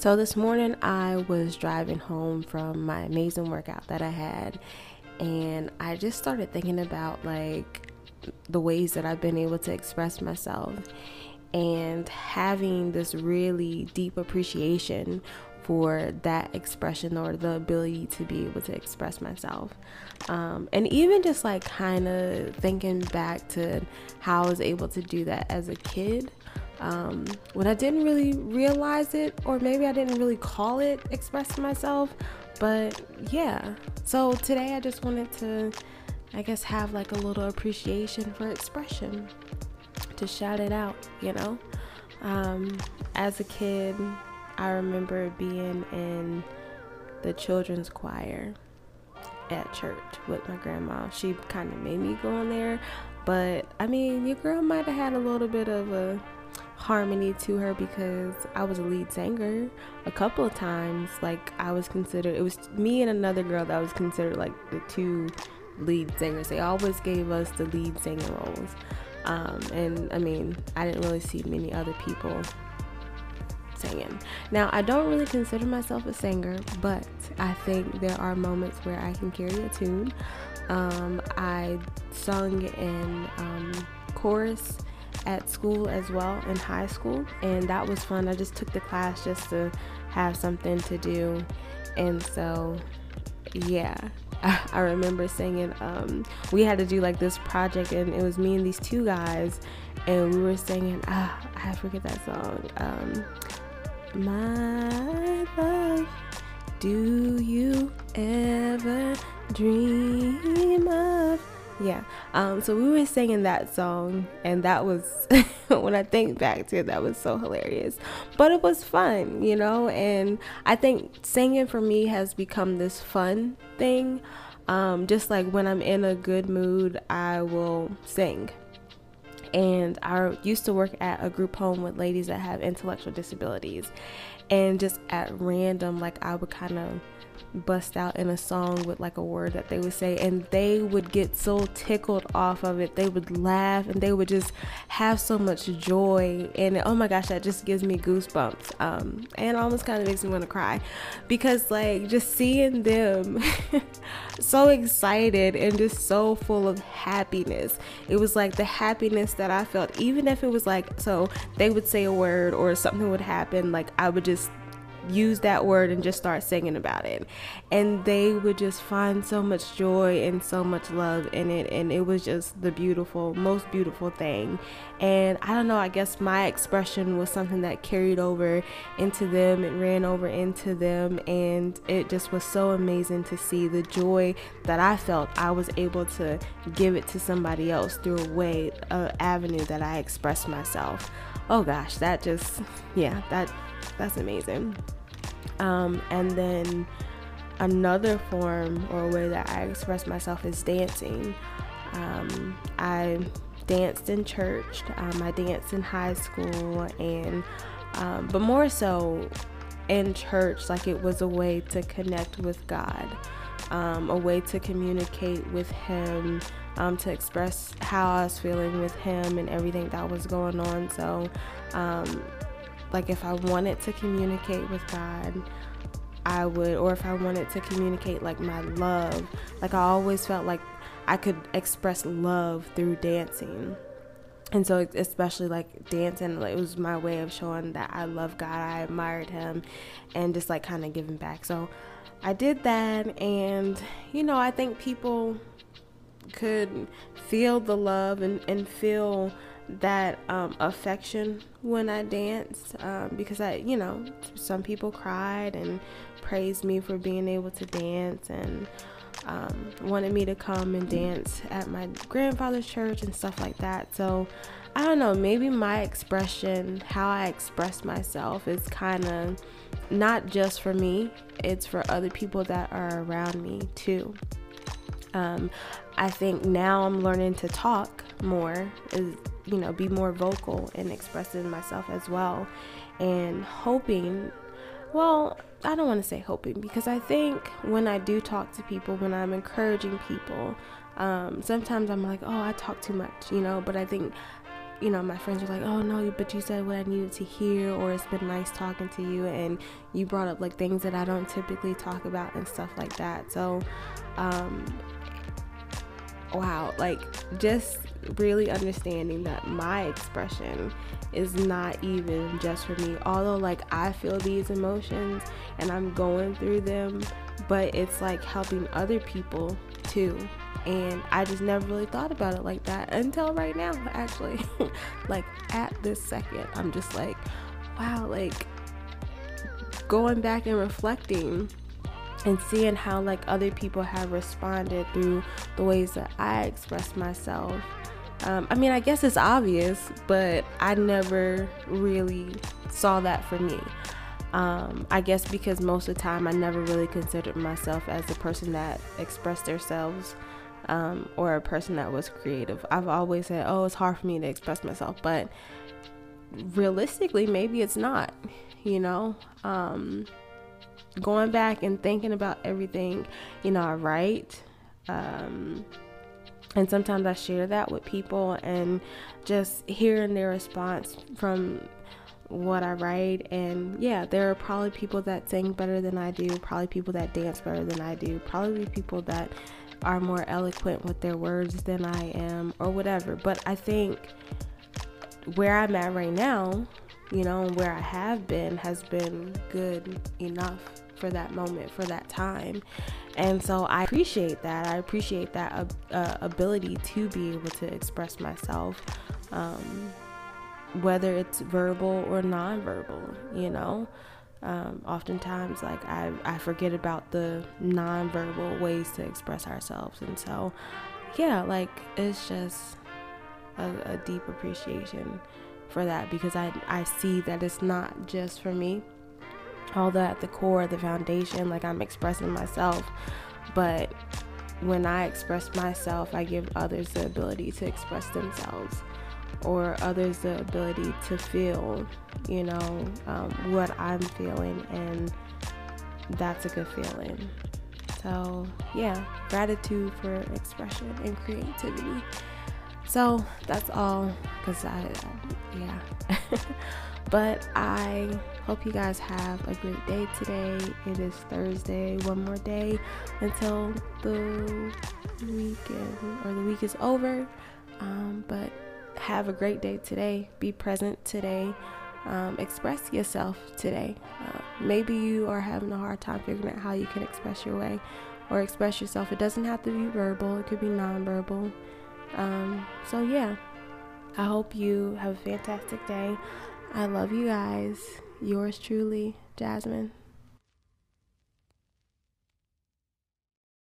So this morning I was driving home from my amazing workout that I had and I just started thinking about like the ways that I've been able to express myself and having this really deep appreciation for that expression or the ability to be able to express myself. Um, and even just like kind of thinking back to how I was able to do that as a kid. Um, when I didn't really realize it, or maybe I didn't really call it expressing myself, but yeah. So today I just wanted to, I guess, have like a little appreciation for expression, to shout it out, you know? Um, as a kid, I remember being in the children's choir at church with my grandma. She kind of made me go in there, but I mean, your girl might have had a little bit of a harmony to her because I was a lead singer a couple of times. Like I was considered, it was me and another girl that was considered like the two lead singers. They always gave us the lead singing roles. Um, and I mean, I didn't really see many other people singing. Now, I don't really consider myself a singer, but I think there are moments where I can carry a tune. Um, I sung in um, chorus at school as well in high school, and that was fun. I just took the class just to have something to do, and so yeah. I remember singing. Um, we had to do like this project, and it was me and these two guys, and we were singing. Ah, I forget that song. Um, my love, do you ever dream of? Yeah. Um, so we were singing that song, and that was when I think back to it, that was so hilarious. But it was fun, you know. And I think singing for me has become this fun thing. Um, just like when I'm in a good mood, I will sing and I used to work at a group home with ladies that have intellectual disabilities. And just at random, like I would kind of bust out in a song with like a word that they would say and they would get so tickled off of it. They would laugh and they would just have so much joy and oh my gosh that just gives me goosebumps um, and almost kind of makes me want to cry. Because like just seeing them so excited and just so full of happiness. It was like the happiness that i felt. Even if it was like so they would say a word or something would happen like i would just use that word and just start singing about it. And they would just find so much joy and so much love in it. And it was just the beautiful, most beautiful thing. And I don't know, I guess my expression was something that carried over into them, it ran over into them. And it just was so amazing to see the joy that I felt. I was able to give it to somebody else through a way, an avenue that I expressed myself. Oh gosh, that just, yeah, that that's amazing. Um, and then another form or way that I express myself is dancing. Um, I danced in church, um, I danced in high school, and um, but more so in church, like it was a way to connect with God, um, a way to communicate with Him, um, to express how I was feeling with Him and everything that was going on. So, like if I wanted to communicate with God, I would, or if I wanted to communicate like my love, like I always felt like I could express love through dancing. And so, especially like dancing, it was my way of showing that I love God, I admired Him, and just like kind of giving back. So, I did that, and you know, I think people could feel the love and, and feel that um, affection when I danced um, because I, you know, some people cried and praised me for being able to dance and um, wanted me to come and dance at my grandfather's church and stuff like that. So I don't know, maybe my expression, how I express myself, is kind of not just for me, it's for other people that are around me too. Um, I think now I'm learning to talk more, is you know, be more vocal and expressing myself as well, and hoping. Well, I don't want to say hoping because I think when I do talk to people, when I'm encouraging people, um, sometimes I'm like, oh, I talk too much, you know. But I think you know, my friends were like, oh no, but you said what I needed to hear, or it's been nice talking to you, and you brought up like things that I don't typically talk about and stuff like that. So, um, wow, like just really understanding that my expression is not even just for me. Although, like, I feel these emotions and I'm going through them, but it's like helping other people too. And I just never really thought about it like that until right now, actually. like, at this second, I'm just like, wow, like, going back and reflecting and seeing how like other people have responded through the ways that I express myself. Um, I mean, I guess it's obvious, but I never really saw that for me. Um, I guess because most of the time I never really considered myself as a person that expressed themselves um, or a person that was creative. I've always said, oh, it's hard for me to express myself, but realistically, maybe it's not, you know? Going back and thinking about everything, you know, I write. Um, and sometimes I share that with people and just hearing their response from what I write. And yeah, there are probably people that sing better than I do, probably people that dance better than I do, probably people that are more eloquent with their words than I am, or whatever. But I think where I'm at right now, you know, where I have been has been good enough for that moment, for that time. And so I appreciate that. I appreciate that uh, ability to be able to express myself, um, whether it's verbal or nonverbal, you know. Um, oftentimes, like I, I forget about the nonverbal ways to express ourselves. And so, yeah, like it's just a, a deep appreciation for that because I, I see that it's not just for me although at the core, the foundation, like I'm expressing myself. But when I express myself, I give others the ability to express themselves or others the ability to feel, you know, um, what I'm feeling. And that's a good feeling. So, yeah, gratitude for expression and creativity. So, that's all because I, yeah. but I Hope you guys have a great day today. It is Thursday, one more day until the weekend or the week is over. Um, but have a great day today. Be present today. Um, express yourself today. Uh, maybe you are having a hard time figuring out how you can express your way or express yourself. It doesn't have to be verbal, it could be nonverbal. Um, so, yeah, I hope you have a fantastic day. I love you guys. Yours truly, Jasmine.